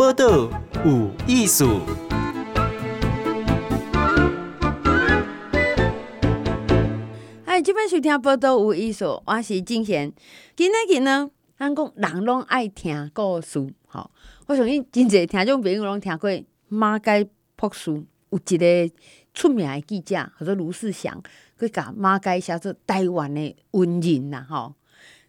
报道有艺术。哎，这边收听报道有艺术，我是静贤。今仔日呢，咱讲人拢爱听故事，吼。我相信真侪听众朋友拢听过马偕朴树，有一个出名的记者，叫做卢世祥，佢甲马偕写做台湾的文人呐，吼。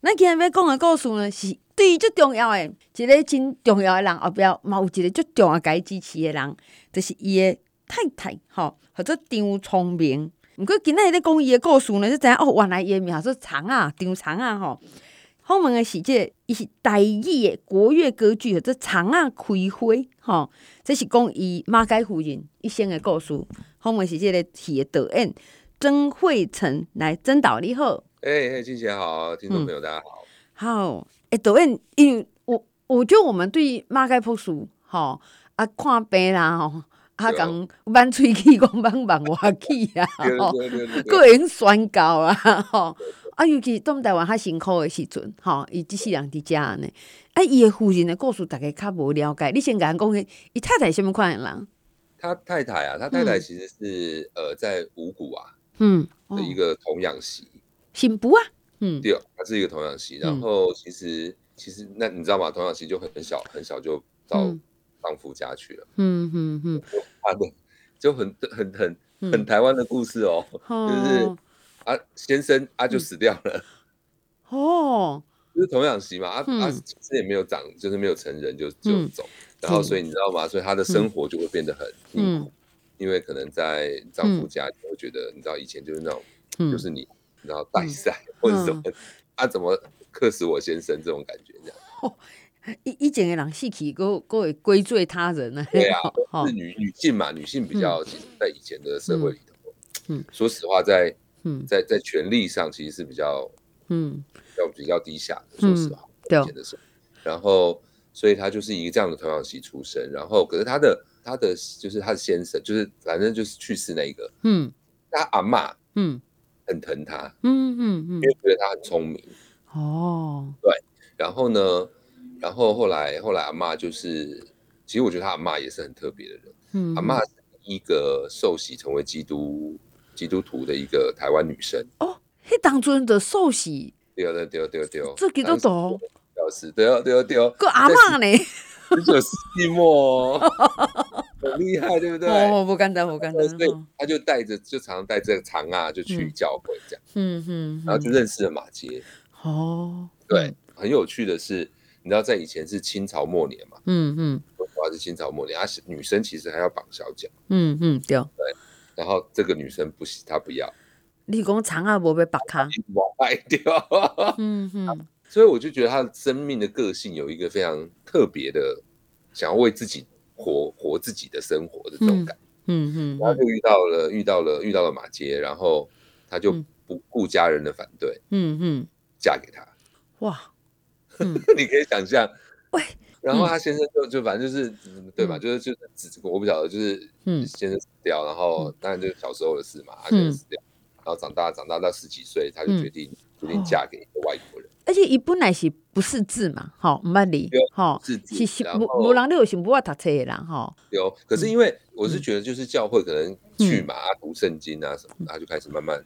咱今日要讲的故事呢，是对于最重要的一个真重要的人后壁嘛有一个最重要该支持的人，就是伊的太太，吼，叫做张聪明。毋过今仔日咧讲伊的故事呢，就知影哦，原来伊的名叫做长啊，张长啊，吼。后面的是这个，伊是台语的国乐歌剧，叫做《长啊开花》吼。这是讲伊马偕夫人一生的故事。后面是这个戏的导演曾慧成来曾导，你好。哎、欸、哎，静姐好，听众朋友大家好。嗯、好，哎，导演，因为我我觉得我们对马偕朴素，吼啊看病啦，吼啊讲满喙齿讲满望外齿啊，吼，个人宣告啊，吼啊，尤其当台湾较辛苦的时阵，吼，伊即世人伫遮呢，啊，伊的夫人的故事大家较无了解，你先甲讲，伊太太什么款的人？他太太啊，他太太其实是、嗯、呃在五股啊，嗯，的一个童养媳。新妇啊，嗯，对，他是一个童养媳，然后其实、嗯、其实那你知道吗？童养媳就很小很小就到丈夫家去了，嗯嗯嗯，他的就很很很很台湾的故事哦，嗯、就是啊先生啊就死掉了，哦，就是童养媳嘛，啊、嗯、啊其实也没有长，就是没有成人就就走，嗯、然后所以你知道吗？所以他的生活就会变得很辛苦，嗯、因为可能在丈夫家你会觉得，你知道以前就是那种，嗯、就是你。然后带赛或者什么，啊，怎么克死我先生这种感觉这样？一一整个人戏体，各各会归罪他人呢？对啊，是女女性嘛，女性比较，其实，在以前的社会里头，嗯，说实话，在在在权力上，其实是比较，嗯，要比较低下的。说实话，以前的时候，然后，所以他就是一个这样的童养媳出身，然后，可是他的他的就是他的先生，就是反正就是去世那一个，嗯，他阿妈，嗯。很疼他，嗯嗯嗯，因为觉得他很聪明，哦，对，然后呢，然后后来后来阿妈就是，其实我觉得他阿妈也是很特别的人，嗯，阿妈是一个受洗成为基督基督徒的一个台湾女生，哦，嘿，当初的受洗，对对对对对，这几多懂，表示对哦对哦对哦，个阿妈呢？十九世纪末，很厉害，对不对？哦，不敢当，不敢当。所以他就带着，就常常带这个长啊，就去教会这样。嗯嗯。然后就认识了马杰。哦。对，很有趣的是，你知道在以前是清朝末年嘛？嗯嗯。主要是清朝末年，而且女生其实还要绑小脚。嗯嗯，对。对。然后这个女生不行，她不要。你讲长啊，不被绑卡。绑掉。嗯嗯。所以我就觉得她的生命的个性有一个非常特别的，想要为自己活活自己的生活的这种感觉。嗯嗯，然后就遇到了遇到了遇到了马杰，然后他就不顾家人的反对，嗯嗯，嫁给他。哇，你可以想象，喂，然后他先生就就反正就是对吧？就是就是我不晓得，就是先生死掉，然后当然就是小时候的事嘛，他就死掉，然后长大长大到十几岁，他就决定决定嫁给一个外国人。而且伊本来是不识字嘛，吼，唔捌字，吼，是是无无人你有想无法读册的人，吼。有，可是因为我是觉得，就是教会可能去嘛，读圣经啊什么，他就开始慢慢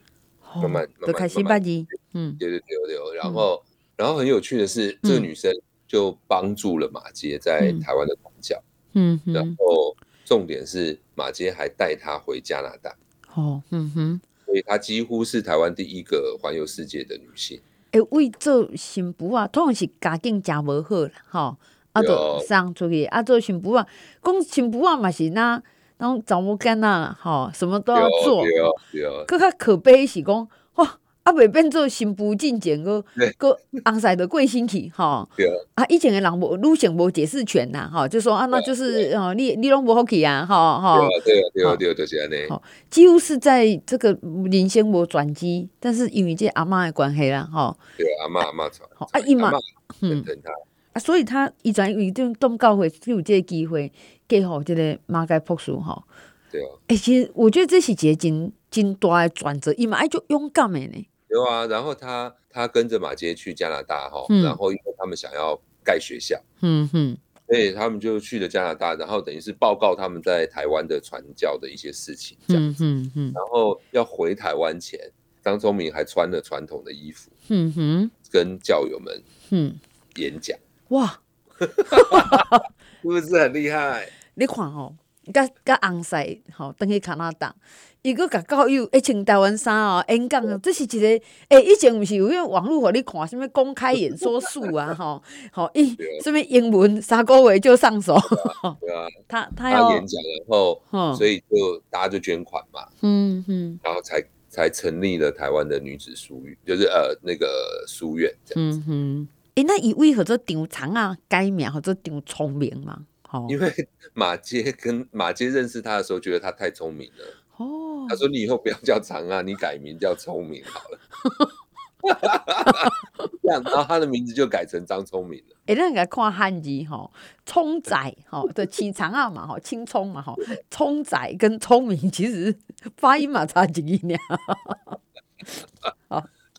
慢慢就开始捌字，嗯，对对对对。然后然后很有趣的是，这个女生就帮助了马杰在台湾的传教，嗯，然后重点是马杰还带她回加拿大，哦，嗯哼，所以她几乎是台湾第一个环游世界的女性。诶，为做新妇啊，通常是家境诚无好啦，吼，啊，就送出去，啊，做新妇啊，讲新妇啊嘛是那，那种查某囝仔，吼，什么都要做，对较可悲是讲，哇。啊，未变做新妇进前个个昂塞的贵新体哈。啊，以前的人无女性无解释权呐，哈，就说啊，那就是哦，你你拢无好去啊，哈哈。对啊，对啊，对啊，就是安尼。好，几乎是在这个人生无转机，但是因为这阿嬷的关系啦，哈。对，阿嬷阿嬷传。好，啊伊妈，嗯，啊，所以他伊转为这种动教会就有这个机会，给予这个马偕朴素吼。对啊。哎，其实我觉得这是一个真真大的转折，伊嘛爱就勇敢的呢。有啊，然后他他跟着马杰去加拿大哈，然后因为他们想要盖学校，嗯哼，所以他们就去了加拿大，然后等于是报告他们在台湾的传教的一些事情，这样子。嗯嗯。然后要回台湾前，张聪明还穿了传统的衣服，嗯哼，跟教友们嗯演讲。哇，是不是很厉害？你看哦。甲甲红晒吼，等去加拿大，伊佫甲教友一穿台湾衫哦，演讲哦，这是一个诶、欸，以前毋是有迄网络互你看什物公开演说术啊，吼，吼，伊什么英文三个月就上手，对啊，他他要演讲然后，嗯、所以就大家就捐款嘛，嗯嗯，然后才才成立了台湾的女子书院，就是呃那个书院这样子，嗯哼，诶、欸，那伊为何做张长啊改名或者张聪明嘛？因为马街跟马街认识他的时候，觉得他太聪明了。哦，他说：“你以后不要叫长啊，你改名叫聪明好了。”这样，然后他的名字就改成张聪明了。哎，那个看汉字哈，聪仔哈对起长啊嘛哈，青葱嘛哈，聪仔跟聪明其实发音嘛差几音呢。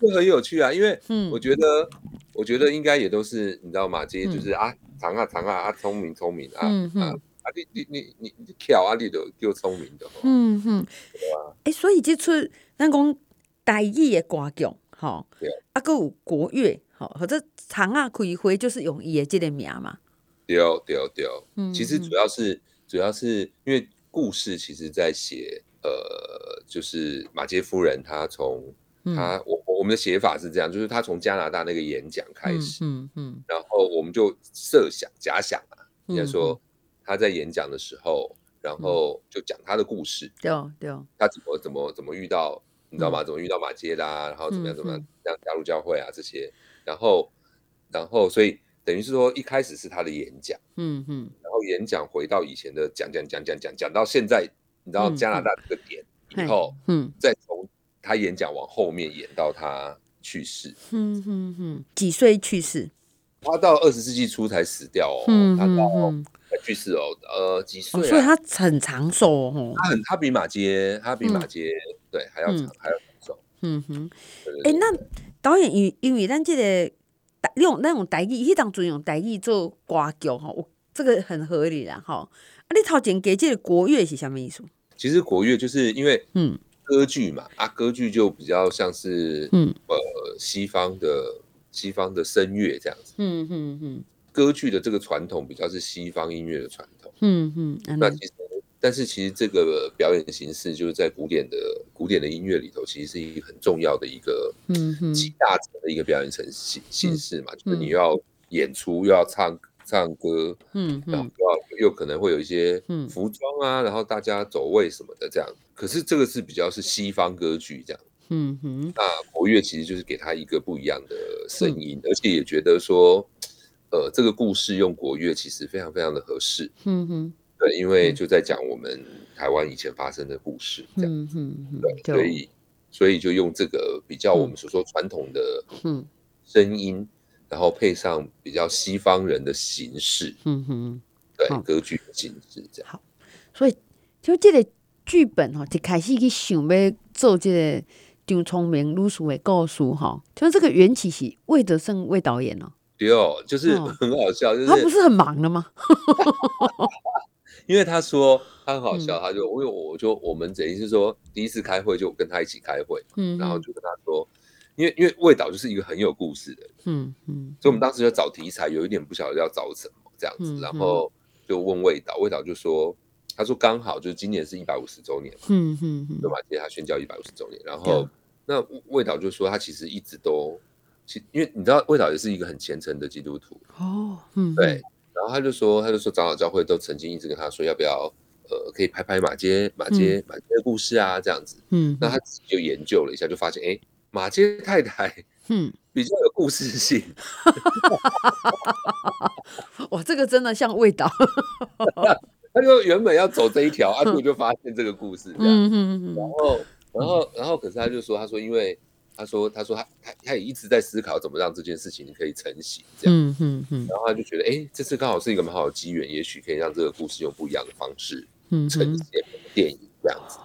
就很有趣啊，因为我觉得，嗯、我觉得应该也都是你知道吗？这些就是啊。嗯长啊长啊啊，聪明聪明啊！嗯哼，啊你你你你你巧啊，你都叫聪明的。嗯哼。哎，所以这出咱讲台语的歌剧，吼，对啊，搁有国乐，吼，或者长啊开花就是用伊的这个名嘛。对对对，嗯，其实主要是主要是因为故事，其实在写呃，就是马杰夫人她从。他我我们的写法是这样，就是他从加拿大那个演讲开始，嗯嗯，然后我们就设想假想啊，应该说他在演讲的时候，然后就讲他的故事，对对，他怎么怎么怎么遇到，你知道吗？怎么遇到马街啦，然后怎么样怎么样这样加入教会啊这些，然后然后所以等于是说一开始是他的演讲，嗯嗯，然后演讲回到以前的讲讲讲讲讲讲到现在，你知道加拿大这个点以后，嗯，再从。他演讲往后面演到他去世，嗯嗯嗯，几岁去世？他到二十世纪初才死掉哦，嗯他到才去世哦，呃，几岁？所以他很长寿哦，他很他比马杰，他比马偕对还要长还要长寿，嗯哼。哎，那导演因因为咱这个用那种台语，迄当阵用台语做歌剧哈，我这个很合理啦哈。啊，你头前给这个国乐是什么意思？其实国乐就是因为嗯。歌剧嘛，啊，歌剧就比较像是，嗯，呃，西方的西方的声乐这样子，嗯嗯嗯，歌剧的这个传统比较是西方音乐的传统，嗯嗯，那其实，但是其实这个表演形式就是在古典的古典的音乐里头，其实是一个很重要的一个，嗯嗯，集大成的一个表演形形形式嘛，就是你要演出又要唱。唱歌，嗯，然后又可能会有一些服装啊，然后大家走位什么的这样。可是这个是比较是西方歌剧这样，嗯哼。那国乐其实就是给他一个不一样的声音，而且也觉得说，呃，这个故事用国乐其实非常非常的合适，嗯哼。对，因为就在讲我们台湾以前发生的故事，这样，嗯哼。对，所以所以就用这个比较我们所说传统的，嗯，声音。然后配上比较西方人的形式，嗯哼，对，歌剧的形式这样。好，所以就这个剧本哈，一开始去想要做这个张聪明女士的故事哈，就这个缘起是魏德胜魏导演哦。对哦，就是很好笑，就是他不是很忙的吗？因为他说他很好笑，他就因为我就我们等于是说第一次开会就跟他一起开会，嗯，然后就跟他说。因为因为魏导就是一个很有故事的人，嗯嗯，所以我们当时就找题材，有一点不晓得要找什么这样子，然后就问魏导，魏导就说，他说刚好就是今年是一百五十周年嘛，嗯嗯嗯，对吧？接他宣教一百五十周年，然后那魏导就说他其实一直都，其因为你知道魏导也是一个很虔诚的基督徒哦，嗯，对，然后他就说他就说长老教会都曾经一直跟他说要不要呃可以拍拍马街马街马街的故事啊这样子，嗯，那他自己就研究了一下，就发现哎。马街太太，嗯，比较有故事性。哇，这个真的像味道。他就原本要走这一条，阿杜就发现这个故事这样。然后，然后，然后，可是他就说，他说，因为他说，他说他他他也一直在思考怎么让这件事情可以成型这样。嗯嗯嗯。然后他就觉得，哎，这次刚好是一个蛮好的机缘，也许可以让这个故事用不一样的方式呈现电影这样子。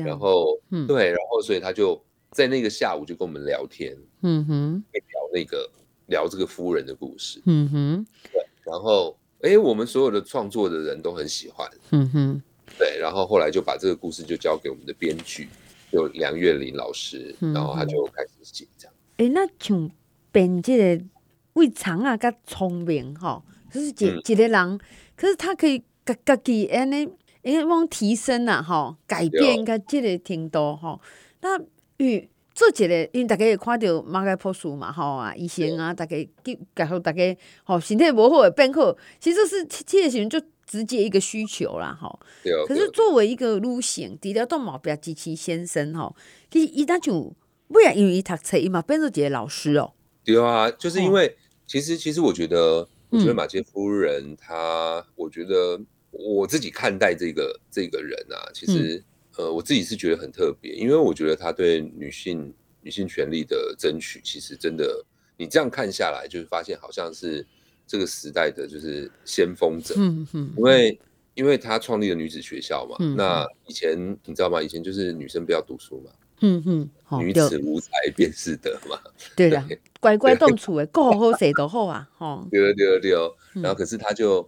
然后，对，然后所以他就。在那个下午就跟我们聊天，嗯哼，聊那个聊这个夫人的故事，嗯哼，对，然后哎，我们所有的创作的人都很喜欢，嗯哼，对，然后后来就把这个故事就交给我们的编剧，就梁月玲老师，然后他就开始写这样。哎，那像编这个胃肠啊，较聪明哈，就是一一个人，可是他可以自自己安尼，因为往提升啊，哈，改变个这个程度哈。那与做一个，因为大家会看到马盖波斯嘛，吼啊，医生啊，大家给给好大家，吼身体无好会变好，其实是这个时阵就直接一个需求啦，吼。可是作为一个女性，除了动毛笔机器先生，吼，其实伊那就不然，因为伊读册，伊嘛变做一个老师哦。对啊，就是因为。其实，其实我觉得，我觉得马杰夫人她，嗯、我觉得我自己看待这个这个人啊，其实，嗯、呃，我自己是觉得很特别，因为我觉得她对女性女性权利的争取，其实真的，你这样看下来，就是发现好像是这个时代的就是先锋者，嗯嗯，因为因为他创立了女子学校嘛，嗯、那以前你知道吗？以前就是女生不要读书嘛。嗯嗯，女子无才便是德嘛。对了，乖乖动处哎，够好谁都好啊。哈，对对对，然后可是他就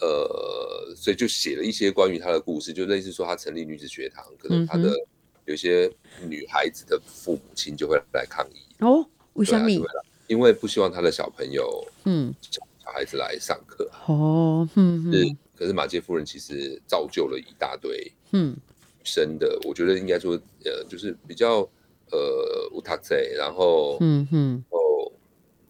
呃，所以就写了一些关于他的故事，就类似说他成立女子学堂，可能他的有些女孩子的父母亲就会来抗议。哦，为什么？因为不希望他的小朋友，嗯，小孩子来上课。哦，嗯，是。可是马杰夫人其实造就了一大堆，嗯。生的，我觉得应该说，呃，就是比较呃无他在，然后嗯嗯，哦，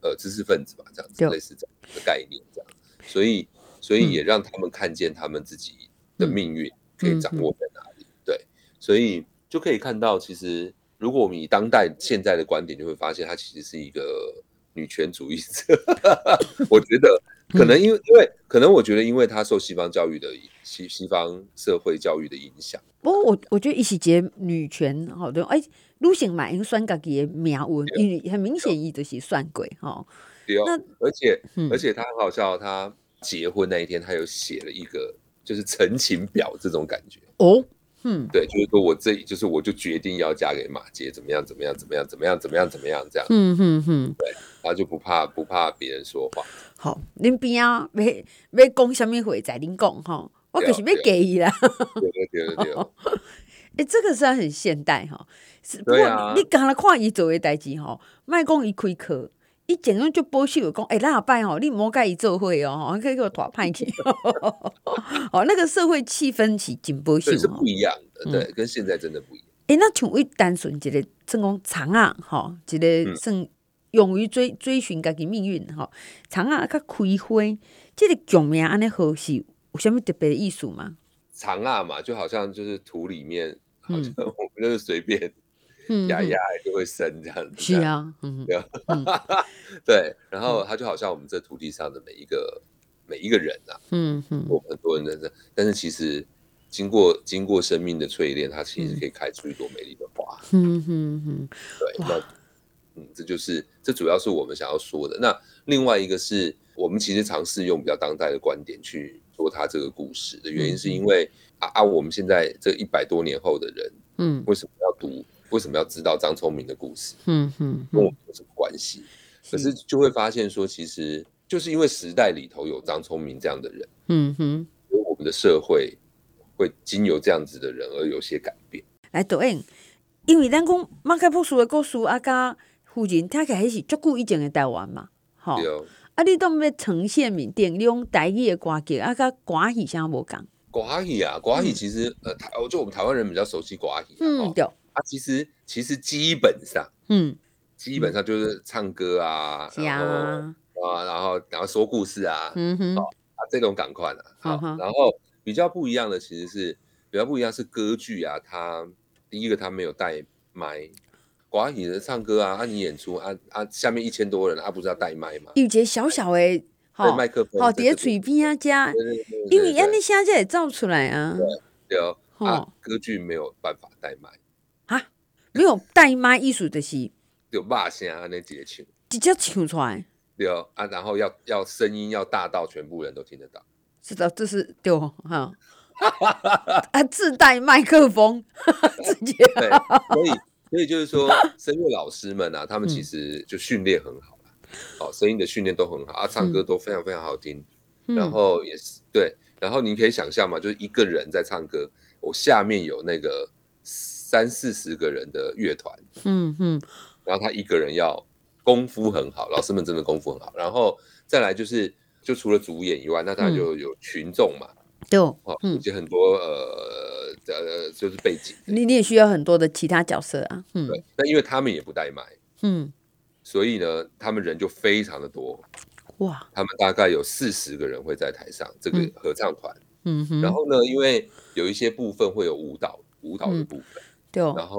呃，知识分子吧，这样子，对。类似这样的概念，这样，所以所以也让他们看见他们自己的命运可以掌握在哪里，对，所以就可以看到，其实如果我们以当代现在的观点，就会发现它其实是一个女权主义者，我觉得。可能因为因为可能我觉得因为他受西方教育的西西方社会教育的影响。不过我我觉得一起结女权好多哎，女性嘛，因为选家己的命运，因为很明显伊就是算鬼哈。对哦。那而且而且他很好笑，他结婚那一天他有写了一个就是陈情表这种感觉哦。嗯，对，就是说我这就是我就决定要嫁给马杰，怎么样怎么样怎么样怎么样怎么样怎么样这样。嗯嗯嗯，对，他就不怕不怕别人说话。好，恁边啊，要要讲什么话在恁讲吼，我就是要给伊啦。对对对对对。哎，这个是很现代哈，不过你刚才看伊做的代志吼，卖讲伊开课，伊简直就保守讲，哎，那拜哦，你莫甲伊做伙哦，可以给我拖派去。哦，那个社会气氛是真保守，是不一样的，对，跟现在真的不一样。哎，那像为单纯一个正讲长啊，吼，一个算。勇于追追寻家己命运，吼，长啊，较开花，这个剧名安尼好是有什么特别的意思吗？长啊嘛，就好像就是土里面，好像我们就是随便压压就会生这样子。是啊，嗯，对，然后它就好像我们这土地上的每一个每一个人呐，嗯嗯，我们很多人在这，但是其实经过经过生命的淬炼，它其实可以开出一朵美丽的花。嗯哼哼，对，那。嗯，这就是这主要是我们想要说的。那另外一个是我们其实尝试用比较当代的观点去说他这个故事的原因，是因为、嗯、啊啊，我们现在这一百多年后的人，嗯，为什么要读？为什么要知道张聪明的故事？嗯嗯，嗯跟我们有什么关系？可是就会发现说，其实就是因为时代里头有张聪明这样的人，嗯哼，所以我们的社会会经由这样子的人而有些改变。来，抖音，因为咱讲马克波斯的故事啊，加。附近听起来是足久以前的台湾嘛，吼、哦，啊，你都要呈现缅甸，你用台语的歌剧，啊，甲歌戏啥无共？歌戏啊，歌戏其实，嗯、呃，台，就我们台湾人比较熟悉歌戏，嗯，对，啊，其实其实基本上，嗯，基本上就是唱歌啊，嗯、然后啊，啊，然后然后说故事啊，嗯哼，啊，这种感快的，好，嗯、然后比较不一样的其实是比较不一样是歌剧啊，它第一个它没有带麦。寡语的唱歌啊，啊，你演出啊啊，下面一千多人，啊、不是要带麦吗？有一个小小的，好麦克风，好叠嘴边啊加，因为让你声音也造出来啊。对哦，啊，歌剧没有办法带麦啊，没有带麦艺术的是，有骂声啊那直接唱，直接唱出来。对哦，啊，然后要要声音要大到全部人都听得到。是的，这是对哦，哈，啊，自带麦克风，直接对，所以。所以就是说，声乐老师们啊，他们其实就训练很好了，哦、声音的训练都很好啊，唱歌都非常非常好听，然后也是对，然后你可以想象嘛，就是一个人在唱歌，我下面有那个三四十个人的乐团，嗯嗯，然后他一个人要功夫很好，老师们真的功夫很好，然后再来就是，就除了主演以外，那当然就有群众嘛，对，哦，以及很多呃呃就是背景，你你也需要很多的其他角色啊，嗯，对，那因为他们也不带麦，嗯，所以呢，他们人就非常的多。哇，他们大概有四十个人会在台上，这个合唱团，嗯哼，然后呢，因为有一些部分会有舞蹈，舞蹈的部分，对，然后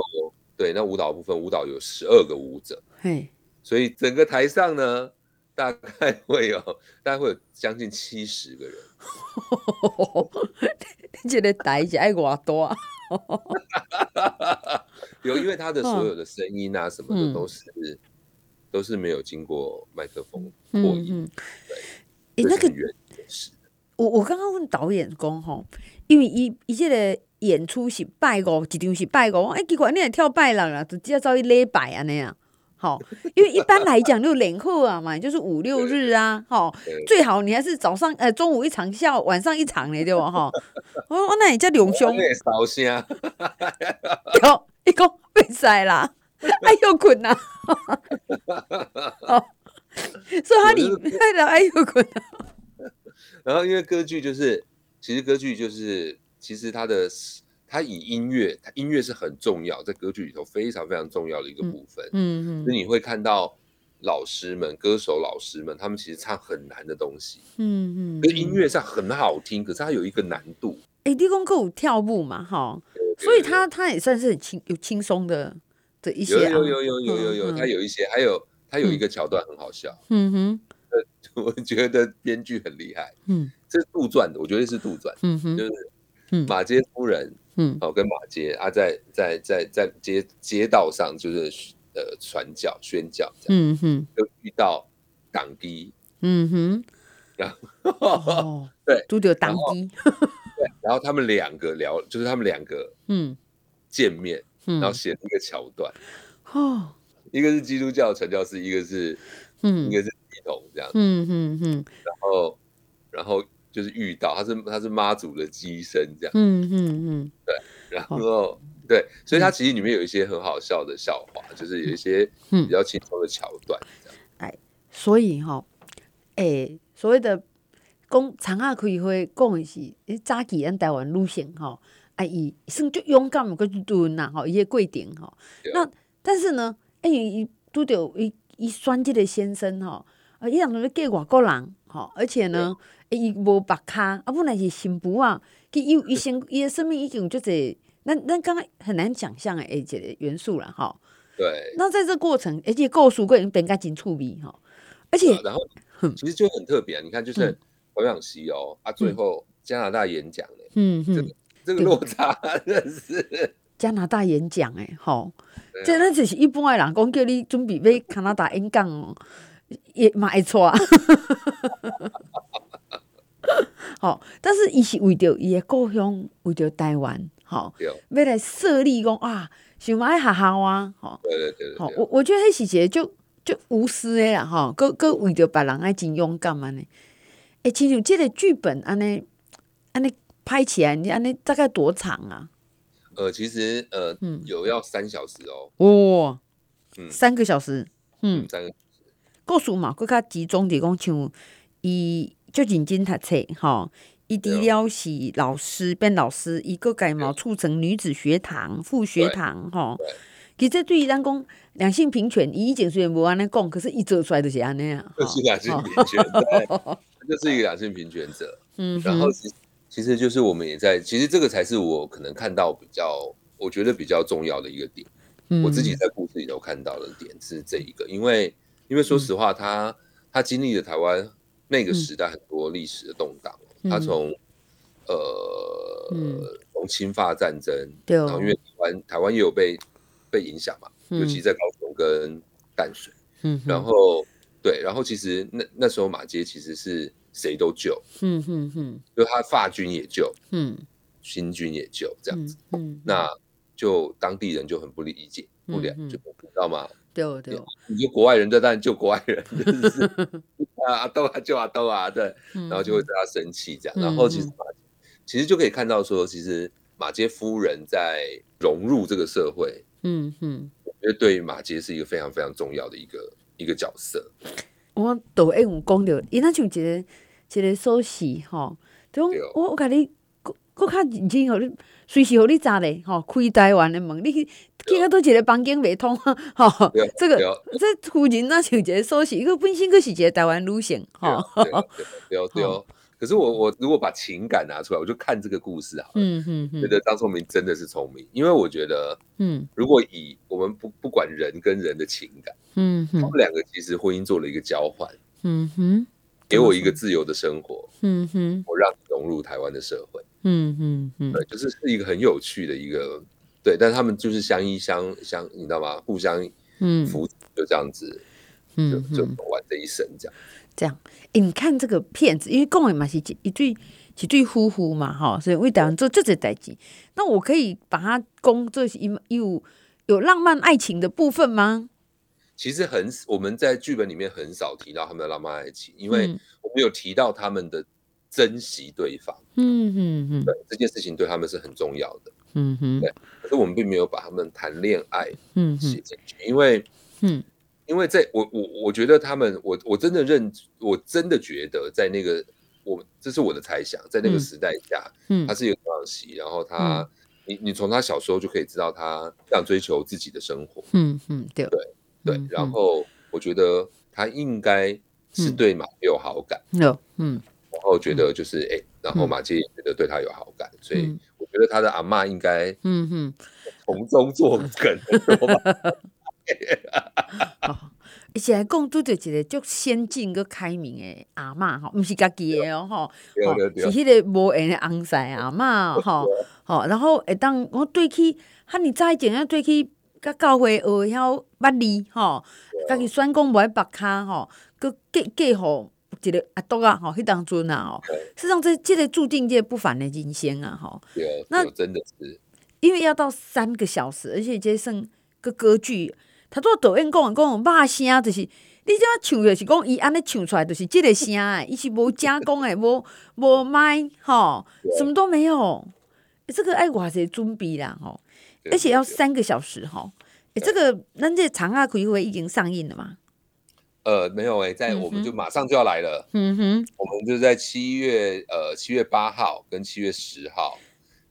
对，那舞蹈部分，舞蹈有十二个舞者，嘿，所以整个台上呢，大概会有，大概会有将近七十个人，你觉得台是爱多大？有，因为他的所有的声音啊，什么的都是。都是没有经过麦克风破音，对，那个我我刚刚问导演讲吼，因为伊伊这个演出是拜五，一场是拜五，哎，结果你来跳拜六啦，就只要照一礼拜啊那样，好，因为一般来讲就连后啊嘛，就是五六日啊，哈，最好你还是早上呃中午一场，下午晚上一场嘞，对吧？哈，我我那你叫两兄，烧声，有一个比赛啦。哎呦滚呐！所以他里面的哎呦滚呐。然后因为歌剧就是，其实歌剧就是，其实它的它以音乐，他音乐是很重要，在歌剧里头非常非常重要的一个部分。嗯嗯。所以你会看到老师们、歌手老师们，他们其实唱很难的东西。嗯嗯。跟音乐上很好听，可是它有一个难度。哎，立功歌舞跳舞嘛，哈，所以他他也算是很轻有轻松的。有有有有有有有，他有一些，还有他有一个桥段很好笑。嗯哼，我觉得编剧很厉害。嗯，这是杜撰的，我觉得是杜撰。嗯哼，就是马街夫人，嗯，哦，跟马街啊，在在在在街街道上，就是呃传教宣教这样。嗯哼，就遇到党基。嗯哼，然后对，都叫党基。对，然后他们两个聊，就是他们两个嗯。见面。然后写了一个桥段，哦，一个是基督教传教士，一个是，嗯，一个是这样，嗯嗯嗯，然后，然后就是遇到他是他是妈祖的机身这样，嗯嗯嗯，对，然后对，所以他其实里面有一些很好笑的笑话，就是有一些比较轻松的桥段哎，所以哈，哎，所谓的公长阿开会讲的是，早期咱台湾路线哈。哎，伊算就勇敢，个去蹲呐，吼，伊个贵点吼。那但是呢，哎，伊拄着伊伊选这个先生吼，啊，伊人都咧嫁外国人，吼，而且呢，伊无白卡，啊，本来是新妇啊，佮伊伊生伊的生命已经有足侪，咱咱刚刚很难想象诶，一个元素了，吼。对。那在这过程，而且故事个人变甲真趣味，吼，而且然后其实就很特别啊，你看，就是王仰曦哦，啊，最后加拿大演讲嘞，嗯嗯。这个落差真是。加拿大演讲诶，吼，这那就是一般诶人讲叫你准备要加拿大演讲哦，也嘛会错 啊，好，但是伊是为着伊的故乡，为着台湾，吼，要来设立讲啊，想买学校啊，吼，对对对，好，我我觉得迄时节就就无私的啦，吼，搁搁为着别人爱真勇敢安尼，哎，亲像这个剧本安尼安尼。拍起来，你安尼大概多长啊？呃，其实呃，嗯，有要三小时哦。哇，嗯，三个小时，嗯，三个小时。故事嘛，更较集中地讲，像伊就认真读册，吼，伊除了是老师变老师，伊个改毛促成女子学堂、副学堂，吼。其实对于咱讲两性平权，伊以前虽然无安尼讲，可是伊做出来就是安尼啊。就是两性平权，就是一个两性平权者。嗯，然后其实。其实就是我们也在，其实这个才是我可能看到比较，我觉得比较重要的一个点。嗯、我自己在故事里头看到的点是这一个，因为因为说实话，他、嗯、他经历了台湾那个时代很多历史的动荡，嗯、他从呃从侵法战争，嗯、然后因为台湾台湾也有被被影响嘛，嗯、尤其在高雄跟淡水，嗯、然后对，然后其实那那时候马街其实是。谁都救，嗯嗯嗯，就他法军也救，嗯，新军也救，这样子，嗯，那就当地人就很不理解，不了，就不知道吗？对对，你就国外人，对，当然救国外人，就是啊阿兜啊救阿兜啊，对，然后就会对他生气这样。然后其实其实就可以看到说，其实马杰夫人在融入这个社会，嗯嗯，我觉得对于马杰是一个非常非常重要的一个一个角色。我都会有讲到，伊那像一个一个锁匙吼，就我我甲你。佫较认真互你，随时互你查咧，吼开台湾的门，你去去到倒一个房间袂通，吼，这个这夫人那像一个锁匙，佮本身佫是一个台湾女性，吼。对哦 对哦，可是我我如果把情感拿出来，我就看这个故事好了，嗯嗯嗯，觉得张聪明真的是聪明，因为我觉得，嗯，如果以我们不不管人跟人的情感，嗯哼，他们两个其实婚姻做了一个交换，嗯哼，给我一个自由的生活，嗯哼，我让你融入台湾的社会。嗯嗯嗯，对，就是是一个很有趣的一个，对，但他们就是相依相相，你知道吗？互相嗯扶，就这样子，嗯，就就走完这一生这样。这样，欸、你看这个片子，因为讲的嘛是一一对一对夫妇嘛，哈，所以为台湾做这这代志，那我可以把它工作有有有浪漫爱情的部分吗？其实很，我们在剧本里面很少提到他们的浪漫爱情，因为我们有提到他们的。珍惜对方，嗯嗯嗯，对这件事情对他们是很重要的，嗯哼，对。可是我们并没有把他们谈恋爱，嗯写进去，因为，嗯，因为在我我我觉得他们，我我真的认，我真的觉得在那个我这是我的猜想，在那个时代下，嗯，他是一个王喜，然后他，你你从他小时候就可以知道他想追求自己的生活，嗯嗯，对。对对，然后我觉得他应该是对马有好感，有，嗯。然后觉得就是哎、欸，然后马杰也觉得对他有好感，嗯、所以我觉得他的阿嬷应该嗯哼从中作梗。而且还讲拄着一个足先进佮开明的阿嬷吼，毋是家己的哦吼，是迄个无缘的翁婿阿嬷吼，吼，然后会当我对起，哈尼早以前啊对起，甲教会学晓捌字吼，家己选讲无爱白卡吼，佮嫁嫁互。一个阿多啊，吼，迄当阵啊，吼，实际上这这个注定这不凡的人生啊，吼。那真的是，因为要到三个小时，而且这算个歌剧，他做抖音讲讲肉声，就是你这唱的是讲伊安尼唱出来，就是这个声诶，伊是无加工诶，无无麦，吼，什么都没有。这个爱偌侪准备啦，吼，而且要三个小时，吼。诶，这个咱这长啊开会已经上映了嘛？呃，没有哎、欸，在我们就马上就要来了。嗯哼，我们就在七月呃七月八号跟七月十号，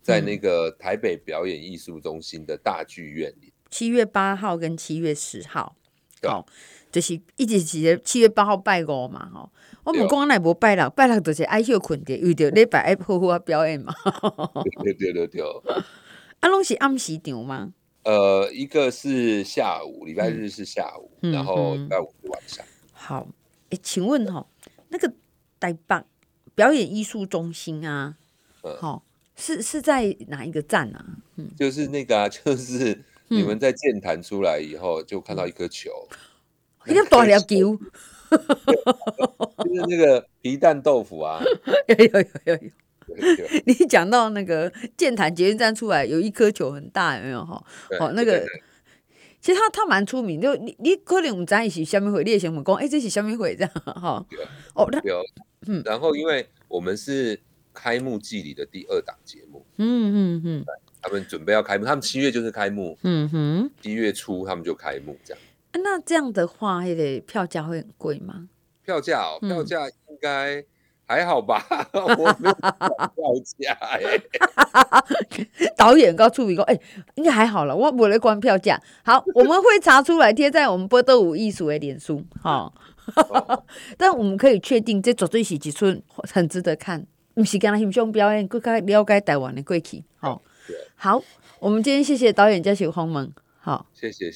在那个台北表演艺术中心的大剧院里。七月八号跟七月十号，好，就是一直是七月八号拜五嘛，哦。我们讲来无拜六，拜六就是爱休困的，为着礼拜爱好好表演嘛。对对对对。啊，拢是暗时场吗？呃，一个是下午，礼拜日是下午，嗯、然后礼拜五是晚上。好，哎，请问哈，那个台北表演艺术中心啊，好、嗯，是是在哪一个站啊？嗯，就是那个啊，就是你们在健谈出来以后，就看到一颗球，一个大了球，就是那个皮蛋豆腐啊，有有有有有。你讲到那个剑潭捷运站出来有一颗球很大，有没有哈？哦，那个其实他他蛮出名，就你你可能我们在一起虾米会，你也想问讲，哎，这是虾米会这样 哈？哦，有，嗯，然后因为我们是开幕季里的第二档节目，嗯嗯嗯，他们准备要开幕，他们七月就是开幕，嗯哼，七月初他们就开幕这样。那这样的话，那个票价会很贵吗？票价哦，票价应该。还好吧，我没有报价哎。导演告诉我说：“哎，应该还好了，我我来关票价。好，我们会查出来贴在我们波多五艺术的脸书。哈，但我们可以确定，这绝对是一出很值得看，不是跟他欣赏表演，更加了解台湾的过去。好，好，我们今天谢谢导演加许黄门。好，谢谢。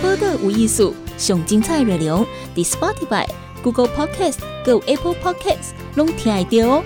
波多舞艺术，上精彩内容，The Spotify。Google Podcast，Go Apple Podcasts，拢听得到哦。